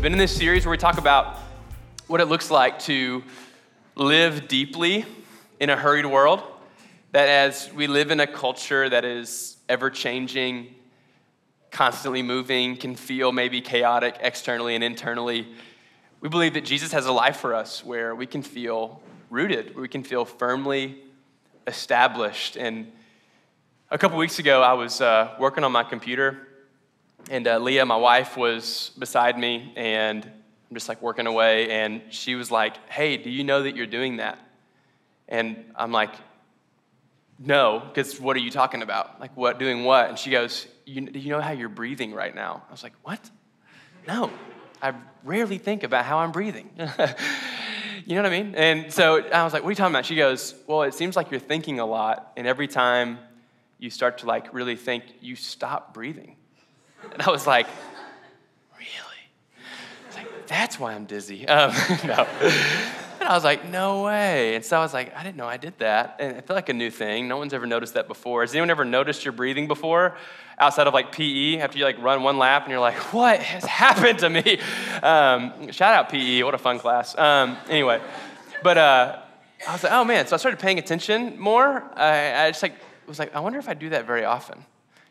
We've been in this series where we talk about what it looks like to live deeply in a hurried world. That as we live in a culture that is ever changing, constantly moving, can feel maybe chaotic externally and internally, we believe that Jesus has a life for us where we can feel rooted, where we can feel firmly established. And a couple weeks ago, I was uh, working on my computer, and uh, Leah, my wife, was beside me, and I'm just like working away, and she was like, Hey, do you know that you're doing that? And I'm like, No, because what are you talking about? Like, what, doing what? And she goes, you, Do you know how you're breathing right now? I was like, What? No, I rarely think about how I'm breathing. you know what I mean? And so I was like, What are you talking about? She goes, Well, it seems like you're thinking a lot, and every time you start to like really think, you stop breathing. And I was like, Really? Like, that's why I'm dizzy. Um, no. And I was like, no way. And so I was like, I didn't know I did that. And I feel like a new thing. No one's ever noticed that before. Has anyone ever noticed your breathing before? Outside of like PE, after you like run one lap and you're like, what has happened to me? Um, shout out PE, what a fun class. Um, anyway, but uh, I was like, oh man. So I started paying attention more. I, I just like was like, I wonder if I do that very often.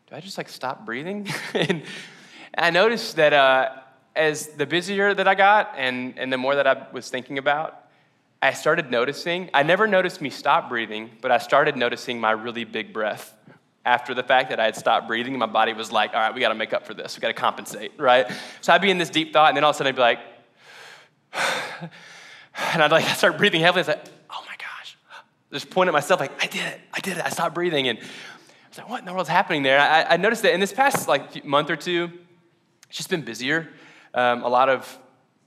Do I just like stop breathing? and I noticed that uh, as the busier that I got and, and the more that I was thinking about, I started noticing, I never noticed me stop breathing, but I started noticing my really big breath. After the fact that I had stopped breathing, my body was like, all right, we gotta make up for this. We gotta compensate, right? So I'd be in this deep thought, and then all of a sudden I'd be like, and I'd like I start breathing heavily. It's like, oh my gosh. Just point at myself, like, I did it, I did it, I stopped breathing. And I was like, what in the world's happening there? I, I noticed that in this past like month or two, it's just been busier um, a lot of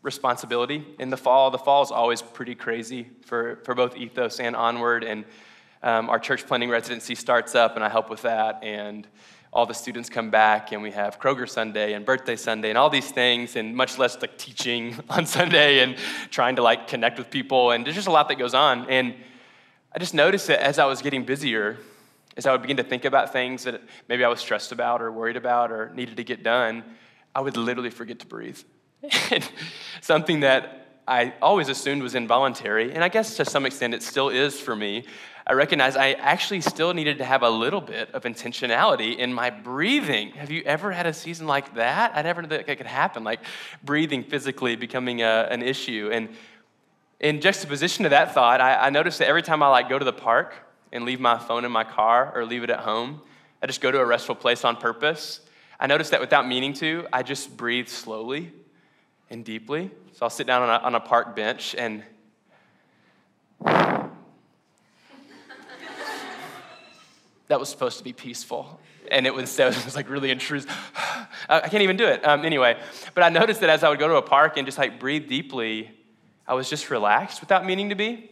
responsibility in the fall. The fall is always pretty crazy for, for both Ethos and Onward. And um, our church planning residency starts up, and I help with that. And all the students come back, and we have Kroger Sunday and Birthday Sunday and all these things, and much less like teaching on Sunday and trying to like connect with people. And there's just a lot that goes on. And I just noticed that as I was getting busier, as I would begin to think about things that maybe I was stressed about or worried about or needed to get done, I would literally forget to breathe. Something that I always assumed was involuntary, and I guess to some extent it still is for me. I recognize I actually still needed to have a little bit of intentionality in my breathing. Have you ever had a season like that? I never knew that could happen, like breathing physically becoming a, an issue. And in juxtaposition to that thought, I, I noticed that every time I like go to the park and leave my phone in my car or leave it at home, I just go to a restful place on purpose. I noticed that without meaning to, I just breathe slowly and deeply. So I'll sit down on a, on a park bench and that was supposed to be peaceful. And it was, it was like really intrusive. I can't even do it. Um, anyway, but I noticed that as I would go to a park and just like breathe deeply, I was just relaxed without meaning to be.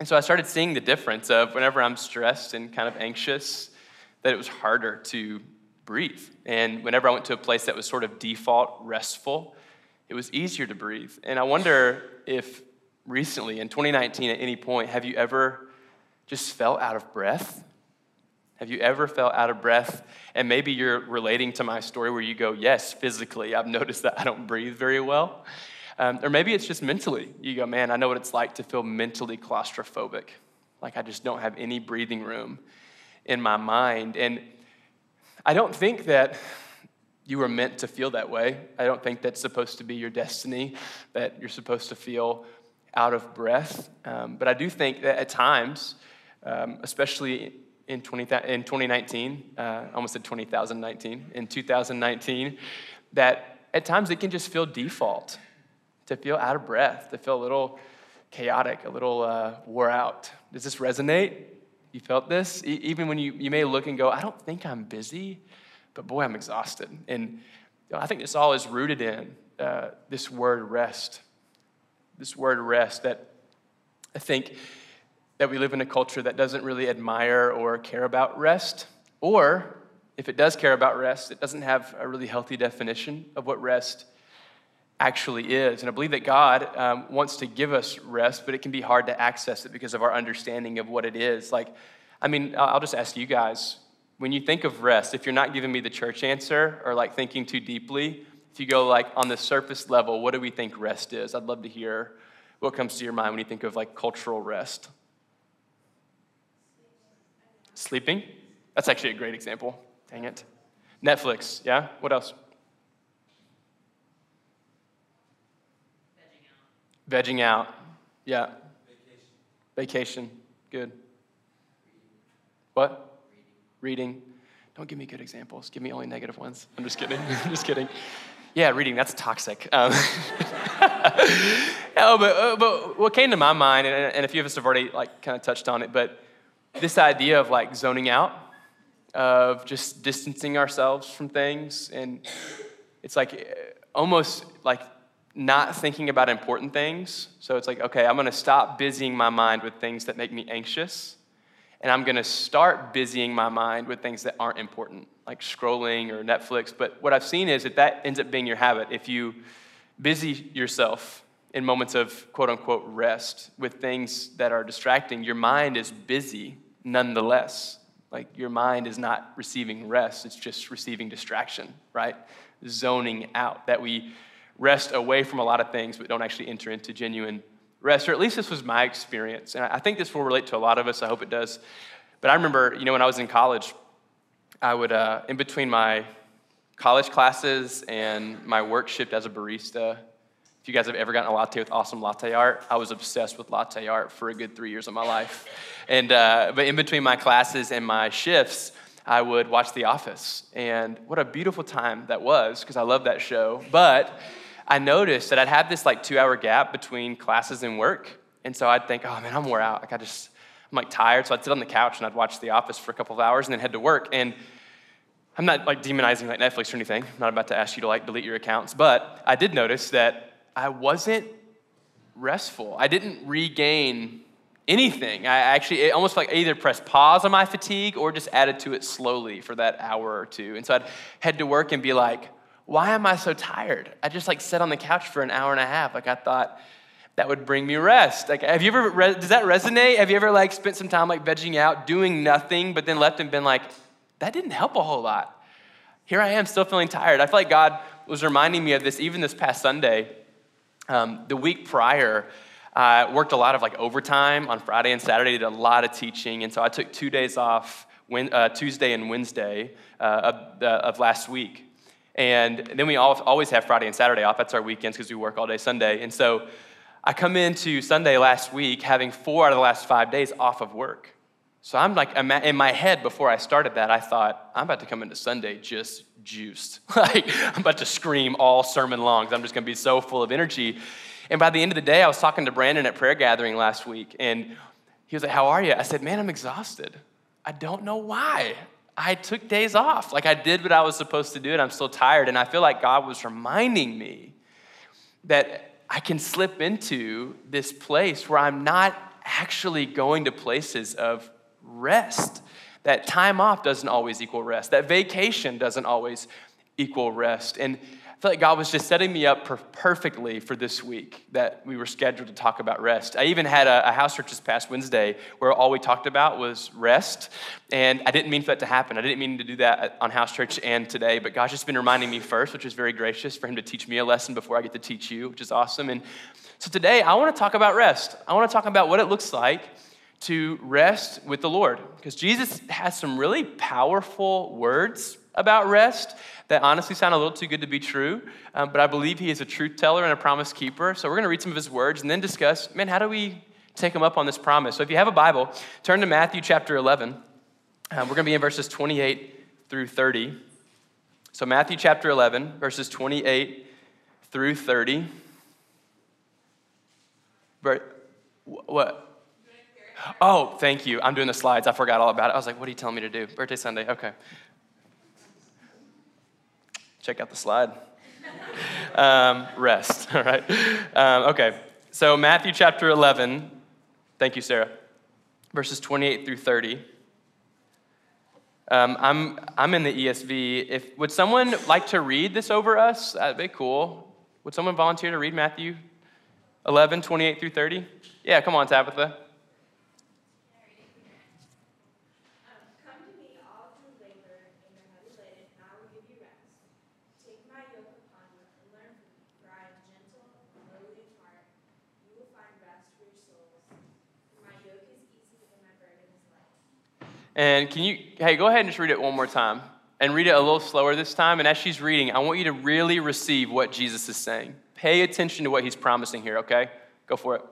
And so I started seeing the difference of whenever I'm stressed and kind of anxious, that it was harder to breathe. And whenever I went to a place that was sort of default restful, it was easier to breathe. And I wonder if recently, in 2019, at any point, have you ever just felt out of breath? Have you ever felt out of breath? And maybe you're relating to my story where you go, Yes, physically, I've noticed that I don't breathe very well. Um, or maybe it's just mentally. You go, Man, I know what it's like to feel mentally claustrophobic. Like I just don't have any breathing room in my mind. And I don't think that you were meant to feel that way. I don't think that's supposed to be your destiny, that you're supposed to feel out of breath. Um, but I do think that at times, um, especially in, 20, in 2019, uh, almost said 2019, in 2019, that at times it can just feel default to feel out of breath, to feel a little chaotic, a little uh, wore out. Does this resonate? You felt this? E- even when you, you may look and go, I don't think I'm busy, but boy, I'm exhausted. And I think this all is rooted in uh, this word rest. This word rest that I think that we live in a culture that doesn't really admire or care about rest, or if it does care about rest, it doesn't have a really healthy definition of what rest actually is. And I believe that God um, wants to give us rest, but it can be hard to access it because of our understanding of what it is. Like, I mean, I'll just ask you guys when you think of rest, if you're not giving me the church answer or like thinking too deeply, if you go like on the surface level, what do we think rest is? I'd love to hear what comes to your mind when you think of like cultural rest. Sleeping? That's actually a great example. Dang it. Netflix, yeah? What else? Vegging out. Yeah. Vacation. Vacation. Good. What? Reading. reading. Don't give me good examples. Give me only negative ones. I'm just kidding. I'm just kidding. Yeah, reading, that's toxic. Um, no, but, uh, but what came to my mind, and, and a few of us have already like kind of touched on it, but this idea of like zoning out, of just distancing ourselves from things, and it's like almost like not thinking about important things. So it's like, okay, I'm gonna stop busying my mind with things that make me anxious, and I'm gonna start busying my mind with things that aren't important, like scrolling or Netflix. But what I've seen is that that ends up being your habit. If you busy yourself in moments of quote unquote rest with things that are distracting, your mind is busy nonetheless. Like your mind is not receiving rest, it's just receiving distraction, right? Zoning out. That we rest away from a lot of things, but don't actually enter into genuine rest. Or at least this was my experience. And I think this will relate to a lot of us. I hope it does. But I remember, you know, when I was in college, I would, uh, in between my college classes and my work shift as a barista, if you guys have ever gotten a latte with awesome latte art, I was obsessed with latte art for a good three years of my life. And, uh, but in between my classes and my shifts, I would watch The Office. And what a beautiful time that was, because I love that show. But I noticed that I'd have this like two hour gap between classes and work. And so I'd think, oh man, I'm wore out. Like I just, I'm like tired. So I'd sit on the couch and I'd watch The Office for a couple of hours and then head to work. And I'm not like demonizing like Netflix or anything. I'm not about to ask you to like delete your accounts. But I did notice that I wasn't restful. I didn't regain anything. I actually it almost like either pressed pause on my fatigue or just added to it slowly for that hour or two. And so I'd head to work and be like, why am I so tired? I just like sat on the couch for an hour and a half. Like I thought that would bring me rest. Like have you ever does that resonate? Have you ever like spent some time like vegging out, doing nothing, but then left and been like, that didn't help a whole lot. Here I am still feeling tired. I feel like God was reminding me of this even this past Sunday um, the week prior, I uh, worked a lot of like overtime on Friday and Saturday, did a lot of teaching, and so I took two days off, when, uh, Tuesday and Wednesday uh, of, of, last week. And then we always have Friday and Saturday off. That's our weekends because we work all day Sunday. And so I come into Sunday last week having four out of the last five days off of work. So I'm like, in my head before I started that, I thought, I'm about to come into Sunday just juiced. like, I'm about to scream all sermon long I'm just going to be so full of energy. And by the end of the day, I was talking to Brandon at prayer gathering last week, and he was like, How are you? I said, Man, I'm exhausted. I don't know why. I took days off. Like, I did what I was supposed to do, and I'm still tired. And I feel like God was reminding me that I can slip into this place where I'm not actually going to places of rest. That time off doesn't always equal rest. That vacation doesn't always equal rest. And I feel like God was just setting me up per- perfectly for this week that we were scheduled to talk about rest. I even had a, a, house church this past Wednesday where all we talked about was rest. And I didn't mean for that to happen. I didn't mean to do that on house church and today, but God's just been reminding me first, which is very gracious for Him to teach me a lesson before I get to teach you, which is awesome. And so today I want to talk about rest. I want to talk about what it looks like to rest with the Lord. Because Jesus has some really powerful words about rest that honestly sound a little too good to be true, um, but I believe he is a truth teller and a promise keeper. So we're going to read some of his words and then discuss, man, how do we take him up on this promise? So if you have a Bible, turn to Matthew chapter 11. Um, we're going to be in verses 28 through 30. So Matthew chapter 11, verses 28 through 30. But what? Oh, thank you. I'm doing the slides. I forgot all about it. I was like, what are you telling me to do? Birthday Sunday. Okay. Check out the slide. Um, rest. All right. Um, okay. So, Matthew chapter 11. Thank you, Sarah. Verses 28 through 30. Um, I'm, I'm in the ESV. If, would someone like to read this over us? That'd be cool. Would someone volunteer to read Matthew 11, 28 through 30? Yeah, come on, Tabitha. And can you, hey, go ahead and just read it one more time and read it a little slower this time. And as she's reading, I want you to really receive what Jesus is saying. Pay attention to what he's promising here, okay? Go for it.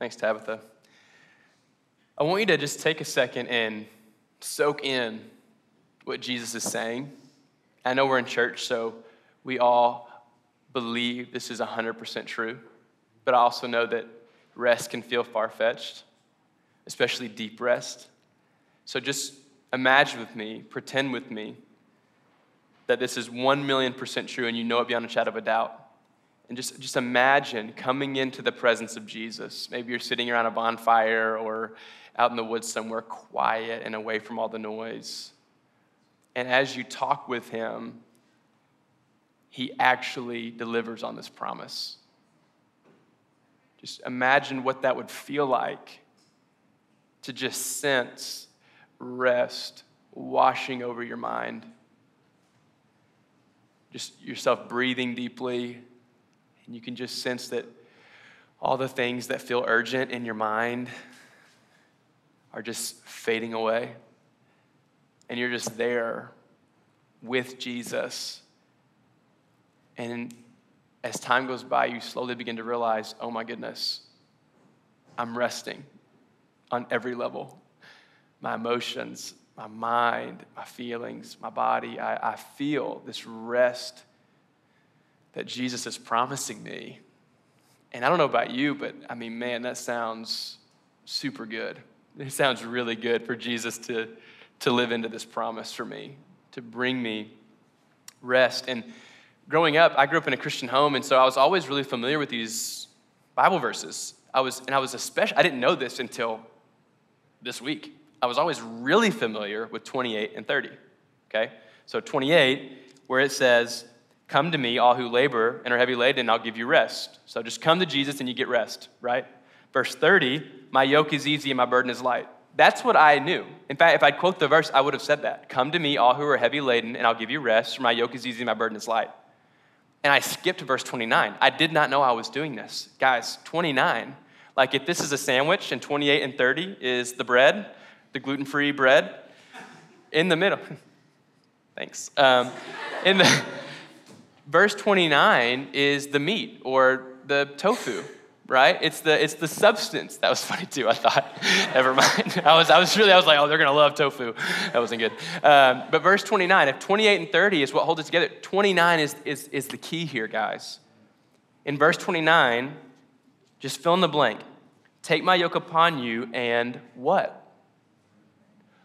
Thanks, Tabitha. I want you to just take a second and soak in what Jesus is saying. I know we're in church, so we all believe this is 100% true, but I also know that rest can feel far fetched, especially deep rest. So just imagine with me, pretend with me that this is 1 million percent true and you know it beyond a shadow of a doubt. And just, just imagine coming into the presence of Jesus. Maybe you're sitting around a bonfire or out in the woods somewhere, quiet and away from all the noise. And as you talk with him, he actually delivers on this promise. Just imagine what that would feel like to just sense rest washing over your mind. Just yourself breathing deeply, and you can just sense that all the things that feel urgent in your mind are just fading away. And you're just there with Jesus. And as time goes by, you slowly begin to realize, oh my goodness, I'm resting on every level. My emotions, my mind, my feelings, my body, I, I feel this rest that Jesus is promising me. And I don't know about you, but I mean, man, that sounds super good. It sounds really good for Jesus to, to live into this promise for me, to bring me rest. And growing up, I grew up in a Christian home, and so I was always really familiar with these Bible verses. I was, and I was especially, I didn't know this until this week. I was always really familiar with 28 and 30. Okay? So 28, where it says, Come to me, all who labor and are heavy laden, and I'll give you rest. So just come to Jesus and you get rest, right? Verse 30, my yoke is easy and my burden is light. That's what I knew. In fact, if I'd quote the verse, I would have said that. Come to me, all who are heavy laden, and I'll give you rest, for my yoke is easy and my burden is light. And I skipped verse 29. I did not know I was doing this. Guys, 29, like if this is a sandwich and 28 and 30 is the bread, the gluten free bread, in the middle, thanks. Um, in the verse 29 is the meat or the tofu, right? It's the, it's the substance. That was funny too, I thought. Never mind. I was, I was really, I was like, oh, they're to love tofu. That wasn't good. Um, but verse 29, if 28 and 30 is what holds it together, 29 is, is, is the key here, guys. In verse 29, just fill in the blank. Take my yoke upon you and what?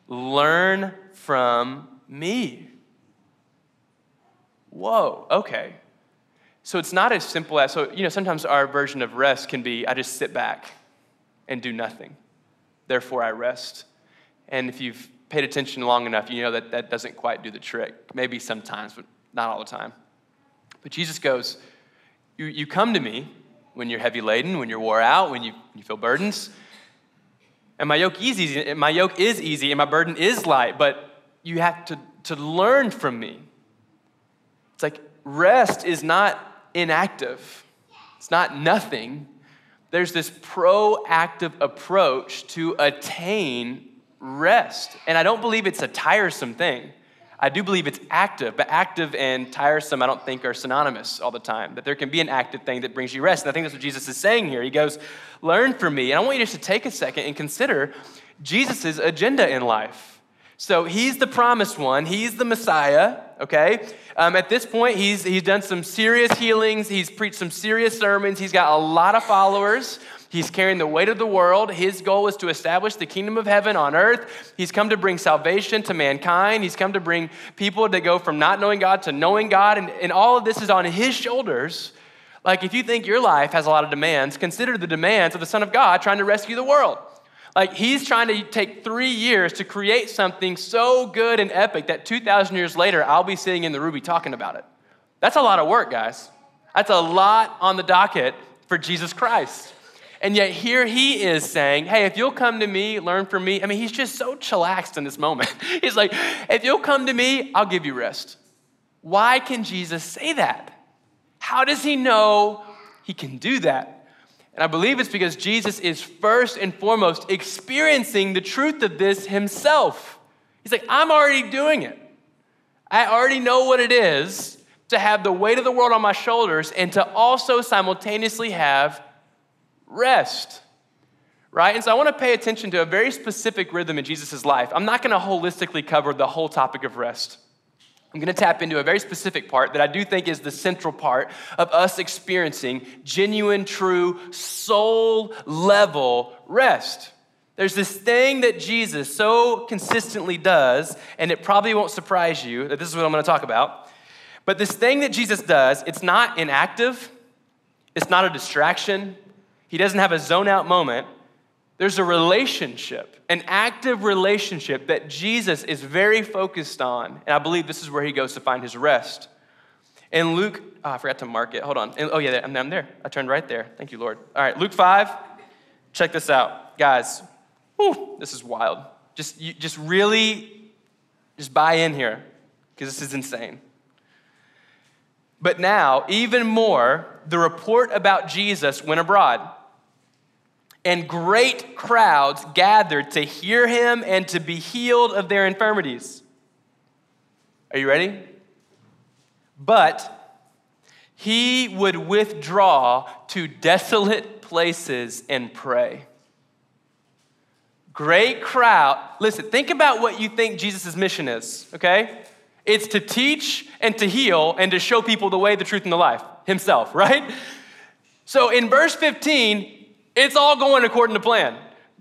Learn from me. Whoa, okay. So it's not as simple as, so, you know, sometimes our version of rest can be I just sit back and do nothing. Therefore, I rest. And if you've paid attention long enough, you know that that doesn't quite do the trick. Maybe sometimes, but not all the time. But Jesus goes, You, you come to me when you're heavy laden, when you're wore out, when you, you feel burdens. And my yoke is easy, my yoke is easy, and my burden is light, but you have to, to learn from me. It's like rest is not inactive, it's not nothing. There's this proactive approach to attain rest. And I don't believe it's a tiresome thing. I do believe it's active, but active and tiresome, I don't think are synonymous all the time. That there can be an active thing that brings you rest. And I think that's what Jesus is saying here. He goes, Learn from me. And I want you just to take a second and consider Jesus' agenda in life. So he's the promised one, he's the Messiah, okay? Um, at this point, he's, he's done some serious healings, he's preached some serious sermons, he's got a lot of followers. He's carrying the weight of the world. His goal is to establish the kingdom of heaven on earth. He's come to bring salvation to mankind. He's come to bring people to go from not knowing God to knowing God. And, and all of this is on his shoulders. Like, if you think your life has a lot of demands, consider the demands of the Son of God trying to rescue the world. Like he's trying to take three years to create something so good and epic that 2,000 years later, I'll be sitting in the Ruby talking about it. That's a lot of work, guys. That's a lot on the docket for Jesus Christ. And yet here he is saying, Hey, if you'll come to me, learn from me. I mean, he's just so chillaxed in this moment. he's like, If you'll come to me, I'll give you rest. Why can Jesus say that? How does he know he can do that? And I believe it's because Jesus is first and foremost experiencing the truth of this himself. He's like, I'm already doing it. I already know what it is to have the weight of the world on my shoulders and to also simultaneously have rest. Right? And so I want to pay attention to a very specific rhythm in Jesus' life. I'm not going to holistically cover the whole topic of rest. I'm going to tap into a very specific part that I do think is the central part of us experiencing genuine, true, soul level rest. There's this thing that Jesus so consistently does, and it probably won't surprise you that this is what I'm going to talk about. But this thing that Jesus does, it's not inactive, it's not a distraction, he doesn't have a zone out moment. There's a relationship, an active relationship that Jesus is very focused on. And I believe this is where he goes to find his rest. In Luke, oh, I forgot to mark it. Hold on. Oh, yeah, I'm, I'm there. I turned right there. Thank you, Lord. All right, Luke 5. Check this out. Guys, whew, this is wild. Just, you, just really, just buy in here because this is insane. But now, even more, the report about Jesus went abroad and great crowds gathered to hear him and to be healed of their infirmities. Are you ready? But he would withdraw to desolate places and pray. Great crowd. Listen, think about what you think Jesus' mission is, okay? It's to teach and to heal and to show people the way, the truth, and the life himself, right? So in verse 15, it's all going according to plan.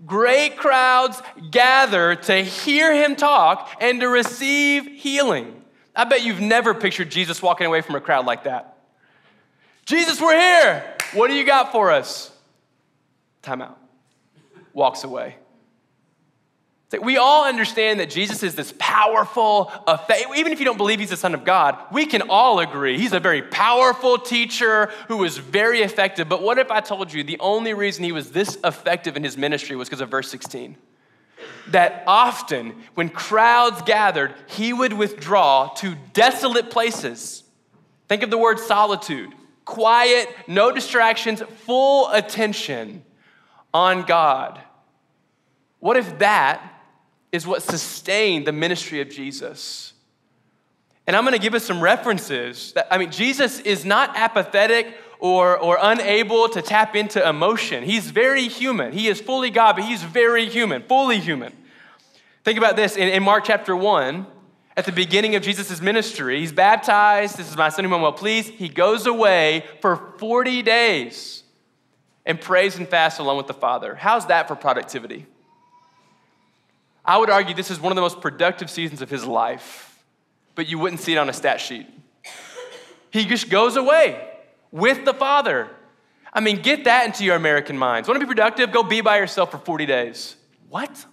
Great crowds gather to hear him talk and to receive healing. I bet you've never pictured Jesus walking away from a crowd like that. Jesus, we're here. What do you got for us? Time out. Walks away we all understand that Jesus is this powerful, even if you don't believe he's the Son of God, we can all agree he's a very powerful teacher who was very effective. But what if I told you the only reason he was this effective in his ministry was because of verse 16? That often, when crowds gathered, he would withdraw to desolate places. Think of the word solitude quiet, no distractions, full attention on God. What if that is what sustained the ministry of Jesus. And I'm to give us some references. That, I mean, Jesus is not apathetic or, or unable to tap into emotion. He's very human. He is fully God, but he's very human, fully human. Think about this in, in Mark chapter 1, at the beginning of Jesus' ministry, he's baptized. This is my son whom I'm well pleased. He goes away for 40 days and prays and fasts along with the Father. How's that for productivity? I would argue this is one of the most productive seasons of his life, but you wouldn't see it on a stat sheet. He just goes away with the Father. I mean, get that into your American minds. Want to be productive? Go be by yourself for 40 days. What?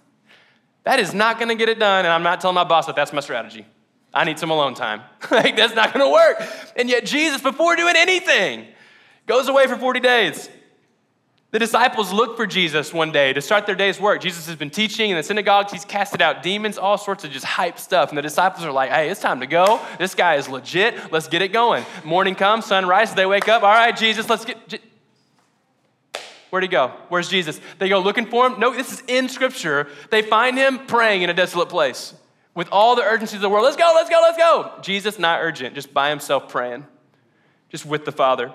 That is not going to get it done, and I'm not telling my boss that that's my strategy. I need some alone time. like, that's not going to work. And yet, Jesus, before doing anything, goes away for 40 days. The disciples looked for Jesus one day to start their day's work. Jesus has been teaching in the synagogues, he's casted out demons, all sorts of just hype stuff. And the disciples are like, hey, it's time to go. This guy is legit. Let's get it going. Morning comes, sunrise, they wake up. All right, Jesus, let's get. Where'd he go? Where's Jesus? They go looking for him. No, this is in scripture. They find him praying in a desolate place with all the urgency of the world. Let's go, let's go, let's go. Jesus, not urgent, just by himself praying, just with the Father.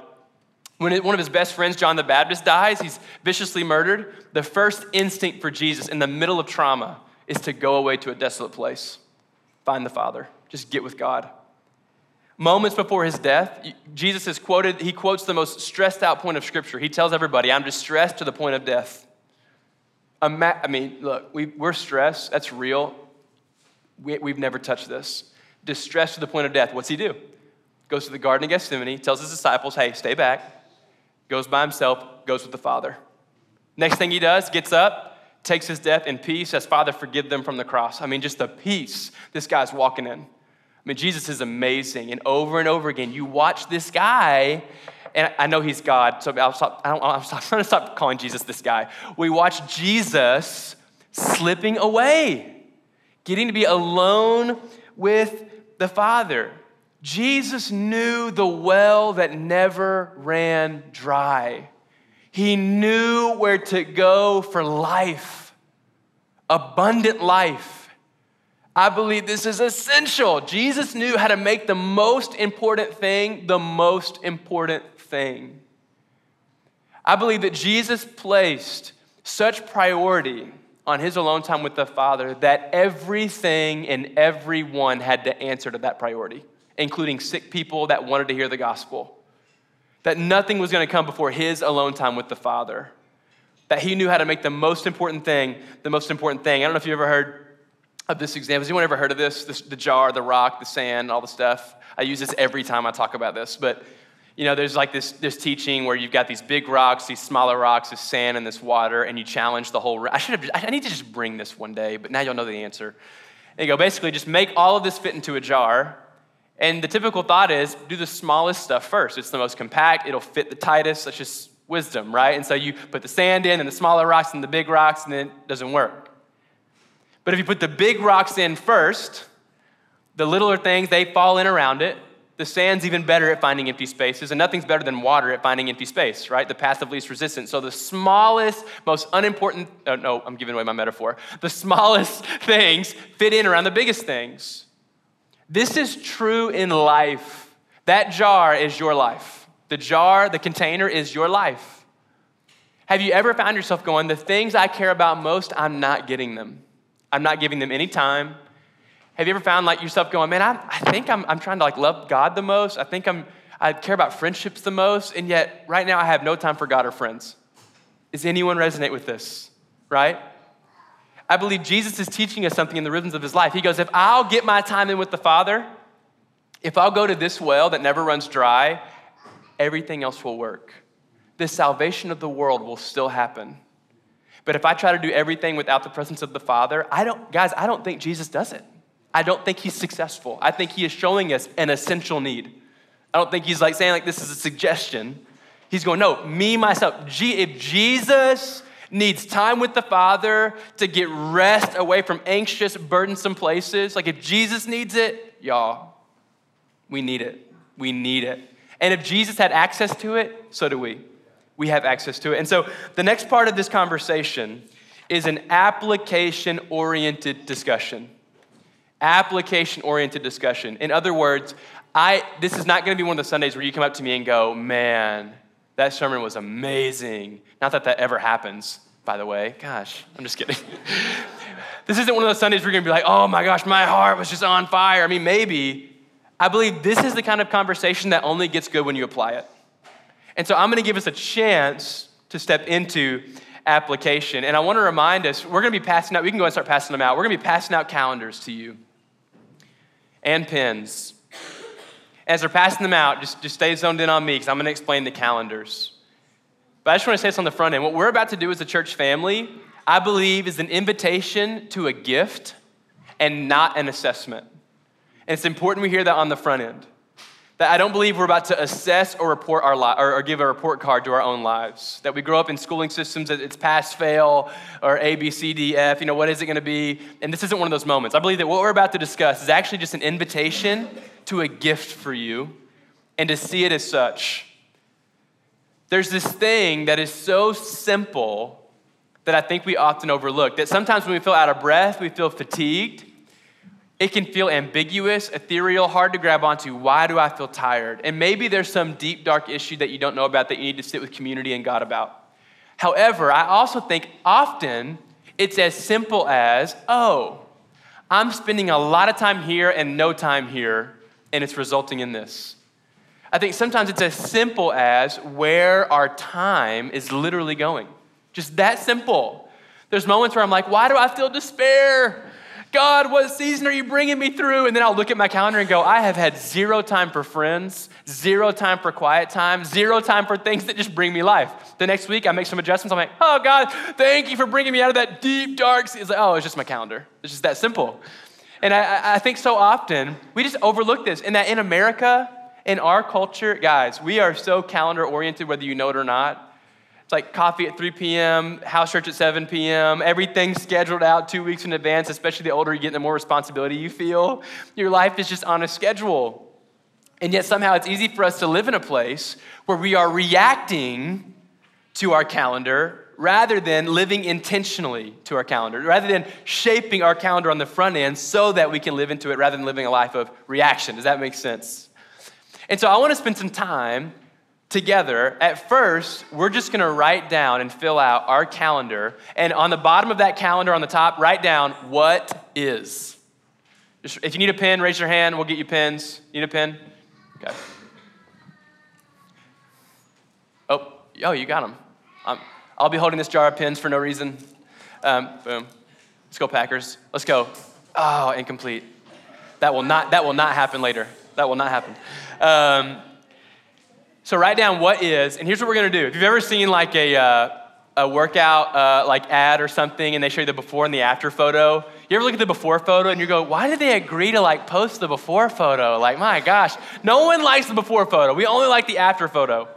When one of his best friends, John the Baptist, dies, he's viciously murdered. The first instinct for Jesus in the middle of trauma is to go away to a desolate place, find the Father, just get with God. Moments before his death, Jesus is quoted, he quotes the most stressed out point of Scripture. He tells everybody, I'm distressed to the point of death. I mean, look, we, we're stressed, that's real. We, we've never touched this. Distressed to the point of death. What's he do? Goes to the Garden of Gethsemane, tells his disciples, hey, stay back goes by himself, goes with the Father. Next thing he does, gets up, takes his death in peace, says, Father, forgive them from the cross. I mean, just the peace this guy's walking in. I mean, Jesus is amazing. And over and over again, you watch this guy, and I know he's God, so I'll stop, I I'm going to stop calling Jesus this guy. We watch Jesus slipping away, getting to be alone with the Father. Jesus knew the well that never ran dry. He knew where to go for life, abundant life. I believe this is essential. Jesus knew how to make the most important thing the most important thing. I believe that Jesus placed such priority on his alone time with the Father that everything and everyone had to answer to that priority, including sick people that wanted to hear the gospel that nothing was going to come before his alone time with the Father. That he knew how to make the most important thing the most important thing. I don't know if you ever heard of this example. Has anyone ever heard of this? this? The jar, the rock, the sand, all the stuff. I use this every time I talk about this. But you know, there's like this, this teaching where you've got these big rocks, these smaller rocks, this sand, and this water, and you challenge the whole. I should have. I need to just bring this one day, but now you'll know the answer. And you go basically just make all of this fit into a jar, and the typical thought is do the smallest stuff first. It's the most compact, it'll fit the tightest. That's just wisdom, right? And so you put the sand in and the smaller rocks and the big rocks, and then it doesn't work. But if you put the big rocks in first, the littler things, they fall in around it. The sand's even better at finding empty spaces, and nothing's better than water at finding empty space, right? The path of least resistance. So the smallest, most unimportant, oh, no, I'm giving away my metaphor. The smallest things fit in around the biggest things. This is true in life. That jar is your life. The jar, the container is your life. Have you ever found yourself going, the things I care about most, I'm not getting them? I'm not giving them any time. Have you ever found like yourself going, man, I, I think I'm, I'm trying to like love God the most. I think I'm, I care about friendships the most. And yet right now I have no time for God or friends. Does anyone resonate with this? Right? I believe Jesus is teaching us something in the rhythms of his life. He goes, If I'll get my time in with the Father, if I'll go to this well that never runs dry, everything else will work. The salvation of the world will still happen. But if I try to do everything without the presence of the Father, I don't, guys, I don't think Jesus does it. I don't think he's successful. I think he is showing us an essential need. I don't think he's like saying like this is a suggestion. He's going, no, me, myself. If Jesus needs time with the Father to get rest away from anxious, burdensome places, like if Jesus needs it, y'all, we need it. We need it. And if Jesus had access to it, so do we. We have access to it. And so the next part of this conversation is an application oriented discussion. Application oriented discussion. In other words, I, this is not going to be one of the Sundays where you come up to me and go, man, that sermon was amazing. Not that that ever happens, by the way. Gosh, I'm just kidding. this isn't one of those Sundays where you're gonna be like, oh my gosh, my heart was just on fire. I mean, maybe. I believe this is the kind of conversation that only gets good when you apply it. And so I'm gonna give us a chance to step into application. And I wanna remind us, we're gonna be passing out, we can go and start passing them out. We're gonna be passing out calendars to you and pens. As they're passing them out, just, just stay zoned in on me because I'm going to explain the calendars. But I just want to say this on the front end. What we're about to do as a church family, I believe, is an invitation to a gift and not an assessment. And it's important we hear that on the front end. That I don't believe we're about to assess or report our li- or, or give a report card to our own lives. That we grow up in schooling systems that it's pass, fail, or A, B, C, D, F. You know, what is it going to be? And this isn't one of those moments. I believe that what we're about to discuss is actually just an invitation to a gift for you and to see it as such. There's this thing that is so simple that I think we often overlook. That sometimes when we feel out of breath, we feel fatigued. It can feel ambiguous, ethereal, hard to grab onto. Why do I feel tired? And maybe there's some deep, dark issue that you don't know about that you need to sit with community and God about. However, I also think often it's as simple as, oh, I'm spending a lot of time here and no time here, and it's resulting in this. I think sometimes it's as simple as where our time is literally going. Just that simple. There's moments where I'm like, why do I feel despair? God, what season are you bringing me through? And then I'll look at my calendar and go, I have had zero time for friends, zero time for quiet time, zero time for things that just bring me life. The next week, I make some adjustments. I'm like, oh, God, thank you for bringing me out of that deep, dark. It's like, oh, it's just my calendar. It's just that simple. And I, I think so often we just overlook this, and that in America, In our culture, guys, we are so calendar oriented, whether you know it or not. It's like coffee at 3 p.m., house church at 7 p.m., everything's scheduled out two weeks in advance, especially the older you get, the more responsibility you feel. Your life is just on a schedule. And yet, somehow, it's easy for us to live in a place where we are reacting to our calendar rather than living intentionally to our calendar, rather than shaping our calendar on the front end so that we can live into it rather than living a life of reaction. Does that make sense? And so I want to spend some time together. At first, we're just to write down and fill out our calendar. And on the bottom of that calendar, on the top, write down what is. Just, if you need a pen, raise your hand. We'll get you pens. Need a pen? Okay. Oh, oh, you got them. Um, I'll be holding this jar of pins for no reason. Um, boom. Let's go, Packers. Let's go. Oh, incomplete. That will not, that will not happen later. That will not happen. Um, so write down what is, and here's what we're gonna do. If you've ever seen like a, uh, a workout uh, like ad or something, and they show you the before and the after photo, you ever look at the before photo and you go, why did they agree to like post the before photo? Like, my gosh, no one likes the before photo. We only like the after photo.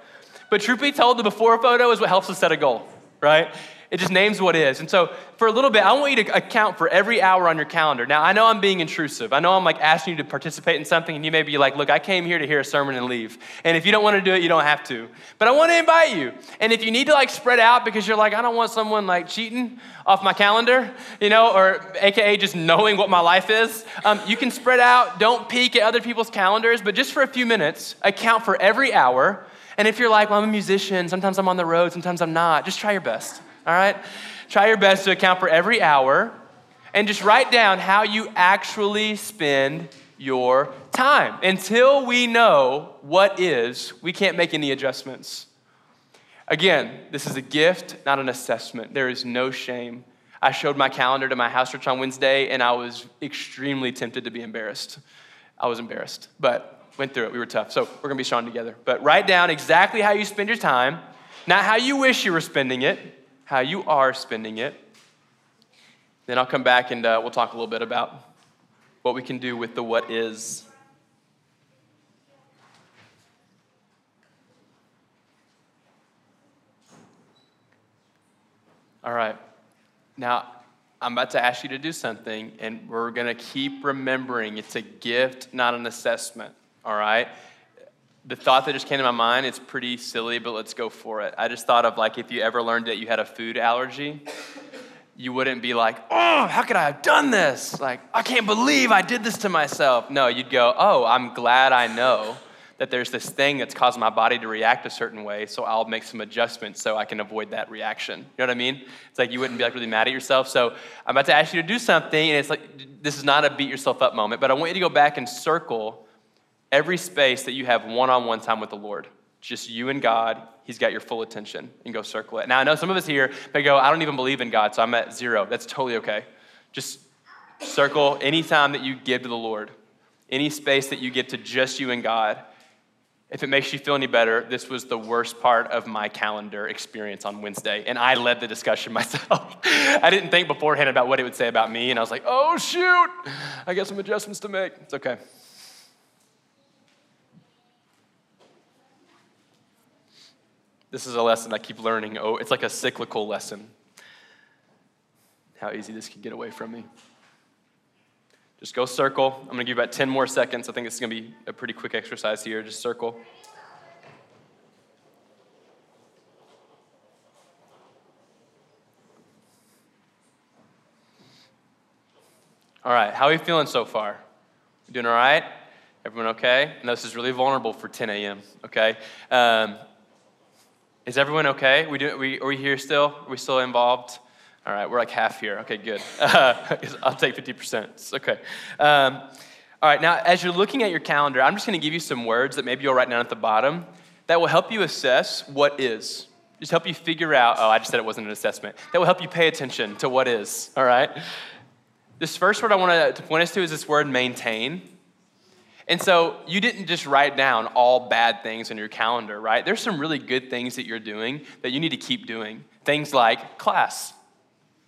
But truth be told, the before photo is what helps us set a goal, right? It just names what is. And so, for a little bit, I want you to account for every hour on your calendar. Now, I know I'm being intrusive. I know I'm like asking you to participate in something, and you may be like, look, I came here to hear a sermon and leave. And if you don't want to do it, you don't have to. But I want to invite you. And if you need to like spread out because you're like, I don't want someone like cheating off my calendar, you know, or AKA just knowing what my life is, um, you can spread out. Don't peek at other people's calendars, but just for a few minutes, account for every hour. And if you're like, well, I'm a musician, sometimes I'm on the road, sometimes I'm not, just try your best all right? Try your best to account for every hour and just write down how you actually spend your time. Until we know what is, we can't make any adjustments. Again, this is a gift, not an assessment. There is no shame. I showed my calendar to my house church on Wednesday, and I was extremely tempted to be embarrassed. I was embarrassed, but went through it. We were tough. So we're gonna be strong together. But write down exactly how you spend your time, not how you wish you were spending it how you are spending it. Then I'll come back and uh, we'll talk a little bit about what we can do with the what is. All right. Now, I'm about to ask you to do something, and we're going to keep remembering it's a gift, not an assessment. All right? The thought that just came to my mind it's pretty silly but let's go for it. I just thought of like if you ever learned that you had a food allergy you wouldn't be like oh how could i have done this? Like i can't believe i did this to myself. No you'd go oh i'm glad i know that there's this thing that's causing my body to react a certain way so i'll make some adjustments so i can avoid that reaction. You know what i mean? It's like you wouldn't be like really mad at yourself. So i'm about to ask you to do something and it's like this is not a beat yourself up moment but i want you to go back and circle every space that you have one on one time with the Lord, just you and God, He's got your full attention, and go circle it. Now, I know some of us here may go, I don't even believe in God, so I'm at zero. That's totally okay. Just circle any time that you give to the Lord, any space that you get to just you and God. If it makes you feel any better, this was the worst part of my calendar experience on Wednesday, and I led the discussion myself. I didn't think beforehand about what it would say about me, and I was like, oh, shoot, I got some adjustments to make. It's okay. This is a lesson I keep learning. Oh, it's like a cyclical lesson. How easy this can get away from me. Just go circle. I'm to give you about 10 more seconds. I think this is to be a pretty quick exercise here. Just circle. All right, how are you feeling so far? Doing all right? Everyone okay? I this is really vulnerable for 10 a.m., okay? Um, is everyone okay? We do, we, are we here still? Are we still involved? All right, we're like half here. Okay, good. I'll take 50%. It's okay. Um, all right, now as you're looking at your calendar, I'm just going to give you some words that maybe you'll write down at the bottom that will help you assess what is. Just help you figure out, oh, I just said it wasn't an assessment. That will help you pay attention to what is, all right? This first word I want to point us to is this word maintain. And so you didn't just write down all bad things on your calendar, right? There's some really good things that you're doing that you need to keep doing. Things like class.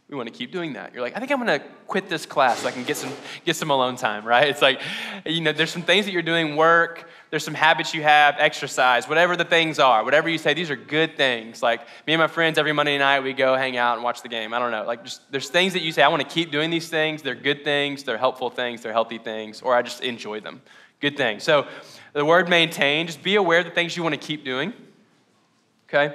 We want to keep doing that. You're like, I think I'm going to quit this class so I can get some get some alone time, right? It's like, you know, there's some things that you're doing, work, there's some habits you have, exercise, whatever the things are, whatever you say, these are good things. Like me and my friends, every Monday night, we go hang out and watch the game. I don't know. Like, just, there's things that you say, I want to keep doing these things. They're good things, they're helpful things, they're healthy things, or I just enjoy them. Good thing. So, the word maintain, just be aware of the things you want to keep doing. Okay?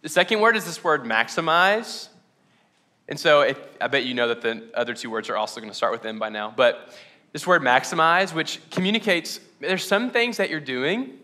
The second word is this word maximize. And so if, I bet you know that the other two words are also going to start with M by now. But this word maximize, which communicates there's some things that you're doing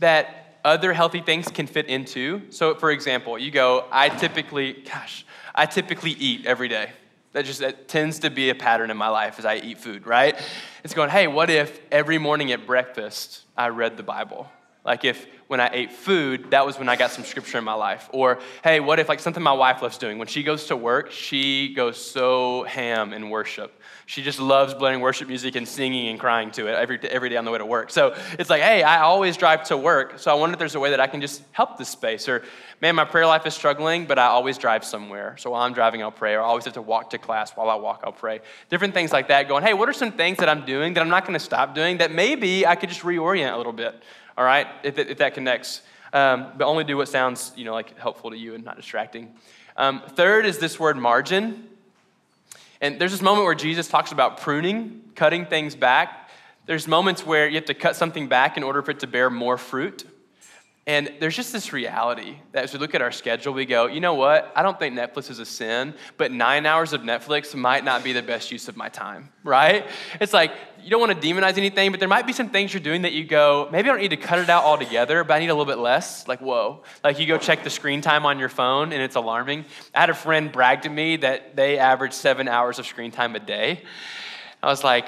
that other healthy things can fit into. So, for example, you go, I typically, gosh, I typically eat every day. That just that tends to be a pattern in my life as I eat food, right? It's going, hey, what if every morning at breakfast I read the Bible? Like if when I ate food, that was when I got some scripture in my life. Or, hey, what if like something my wife loves doing? When she goes to work, she goes so ham in worship. She just loves blaring worship music and singing and crying to it every, every day on the way to work. So it's like, hey, I always drive to work. So I wonder if there's a way that I can just help this space. Or, man, my prayer life is struggling, but I always drive somewhere. So while I'm driving, I'll pray. Or I always have to walk to class. While I walk, I'll pray. Different things like that, going, hey, what are some things that I'm doing that I'm not going to stop doing that maybe I could just reorient a little bit? All right, if, if that connects. Um, but only do what sounds, you know, like helpful to you and not distracting. Um, third is this word margin. And there's this moment where Jesus talks about pruning, cutting things back. There's moments where you have to cut something back in order for it to bear more fruit. And there's just this reality that as we look at our schedule, we go, you know what? I don't think Netflix is a sin, but nine hours of Netflix might not be the best use of my time, right? It's like, you don't want to demonize anything, but there might be some things you're doing that you go, maybe I don't need to cut it out altogether, but I need a little bit less. Like, whoa. Like, you go check the screen time on your phone and it's alarming. I had a friend brag to me that they average seven hours of screen time a day. I was like,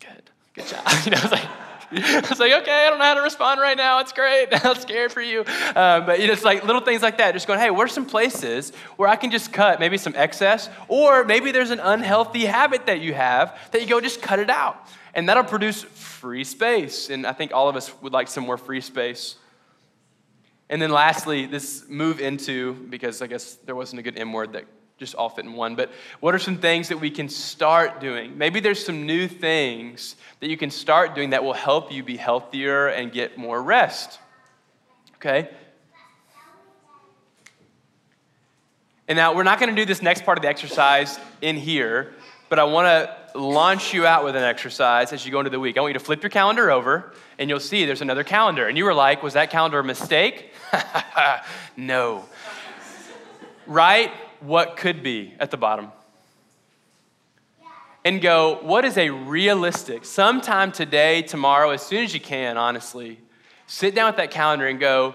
good, good job. you know, I was like, I was like, okay, I don't know how to respond right now. It's great. I'm scared for you. Um, but it's like little things like that. Just going, hey, where's some places where I can just cut maybe some excess, or maybe there's an unhealthy habit that you have that you go just cut it out, and that'll produce free space. And I think all of us would like some more free space. And then lastly, this move into because I guess there wasn't a good M word that just all fit in one. But what are some things that we can start doing? Maybe there's some new things that you can start doing that will help you be healthier and get more rest. Okay? And now we're not going to do this next part of the exercise in here, but I want to launch you out with an exercise as you go into the week. I want you to flip your calendar over and you'll see there's another calendar. And you were like, was that calendar a mistake? no. Right? What could be at the bottom. And go, what is a realistic, sometime today, tomorrow, as soon as you can, honestly, sit down with that calendar and go,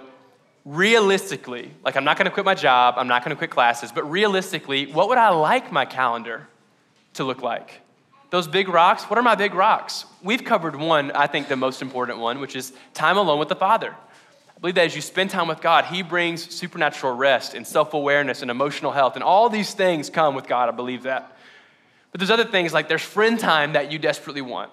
realistically, like I'm not gonna quit my job, I'm not gonna quit classes, but realistically, what would I like my calendar to look like? Those big rocks, what are my big rocks? We've covered one, I think the most important one, which is time alone with the Father. I believe that as you spend time with God, He brings supernatural rest and self awareness and emotional health. And all these things come with God. I believe that. But there's other things like there's friend time that you desperately want.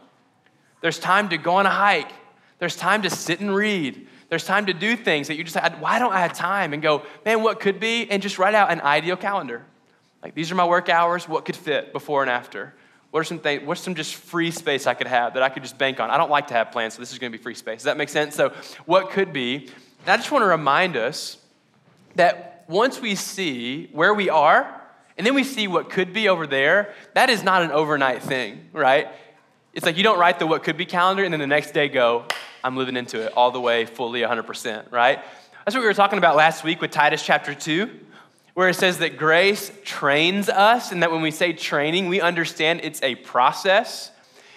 There's time to go on a hike. There's time to sit and read. There's time to do things that you just why don't I have time? And go, man, what could be? And just write out an ideal calendar. Like, these are my work hours. What could fit before and after? What are some things, what's some just free space I could have that I could just bank on? I don't like to have plans, so this is going to be free space. Does that make sense? So, what could be? And I just want to remind us that once we see where we are, and then we see what could be over there, that is not an overnight thing, right? It's like you don't write the what could be calendar and then the next day go, I'm living into it all the way, fully 100%, right? That's what we were talking about last week with Titus chapter 2 where it says that grace trains us, and that when we say training, we understand it's a process.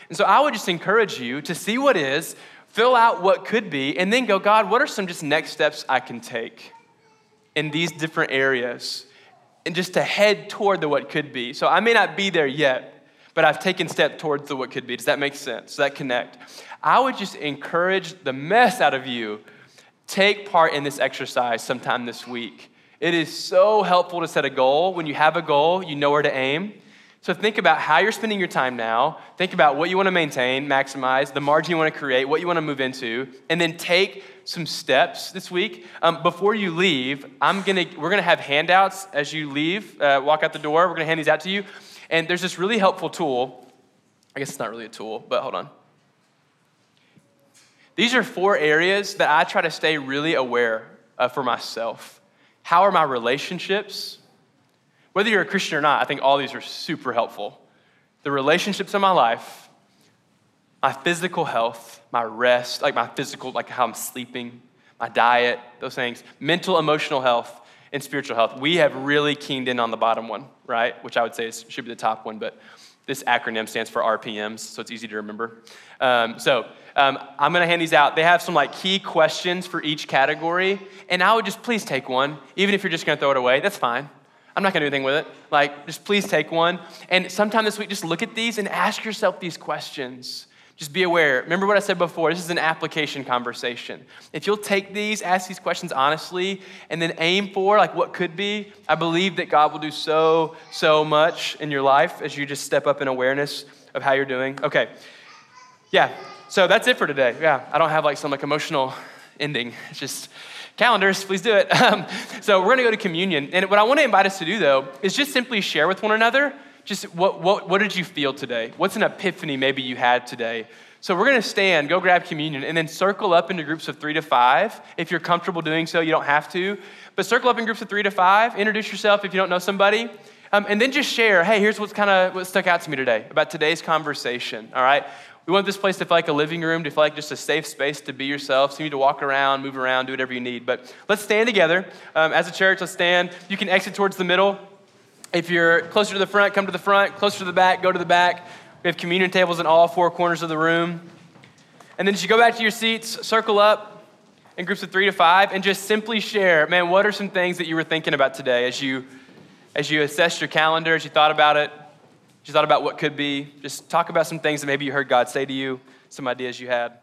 And so I would just encourage you to see what is, fill out what could be, and then go, God, what are some just next steps I can take in these different areas? And just to head toward the what could be. So I may not be there yet, but I've taken step towards the what could be. Does that make sense? Does that connect? I would just encourage the mess out of you. Take part in this exercise sometime this week it is so helpful to set a goal. When you have a goal, you know where to aim. So think about how you're spending your time now. Think about what you want to maintain, maximize, the margin you want to create, what you want to move into, and then take some steps this week. Um, before you leave, I'm gonna we're gonna have handouts as you leave, uh, walk out the door. We're gonna hand these out to you. And there's this really helpful tool. I guess it's not really a tool, but hold on. These are four areas that I try to stay really aware of for myself. How are my relationships? Whether you're a Christian or not, I think all these are super helpful. The relationships in my life, my physical health, my rest, like my physical, like how I'm sleeping, my diet, those things, mental, emotional health, and spiritual health. We have really keened in on the bottom one, right? Which I would say is, should be the top one, but this acronym stands for RPMs, so it's easy to remember. Um, so um, I'm going to hand these out. They have some like key questions for each category, and I would just please take one, even if you're just going to throw it away. That's fine. I'm not going to do anything with it. Like, just please take one. And sometime this week, just look at these and ask yourself these questions. Just be aware. Remember what I said before this is an application conversation. If you'll take these, ask these questions honestly, and then aim for like what could be, I believe that God will do so, so much in your life as you just step up in awareness of how you're doing. Okay. Yeah. So that's it for today. Yeah. I don't have like some like emotional ending. It's just calendars, please do it. Um, so we're going to go to communion. And what I want to invite us to do though is just simply share with one another just what, what, what did you feel today? What's an epiphany maybe you had today? So we're going to stand, go grab communion, and then circle up into groups of three to five. If you're comfortable doing so, you don't have to. But circle up in groups of three to five. Introduce yourself if you don't know somebody. Um, and then just share, hey, here's what's kind of what stuck out to me today about today's conversation. All right. We want this place to feel like a living room, to feel like just a safe space to be yourself. So you need to walk around, move around, do whatever you need. But let's stand together um, as a church. Let's stand. You can exit towards the middle. If you're closer to the front, come to the front. Closer to the back, go to the back. We have communion tables in all four corners of the room. And then as you go back to your seats, circle up in groups of three to five and just simply share, man, what are some things that you were thinking about today as you as you assessed your calendar, as you thought about it, as you thought about what could be. Just talk about some things that maybe you heard God say to you, some ideas you had.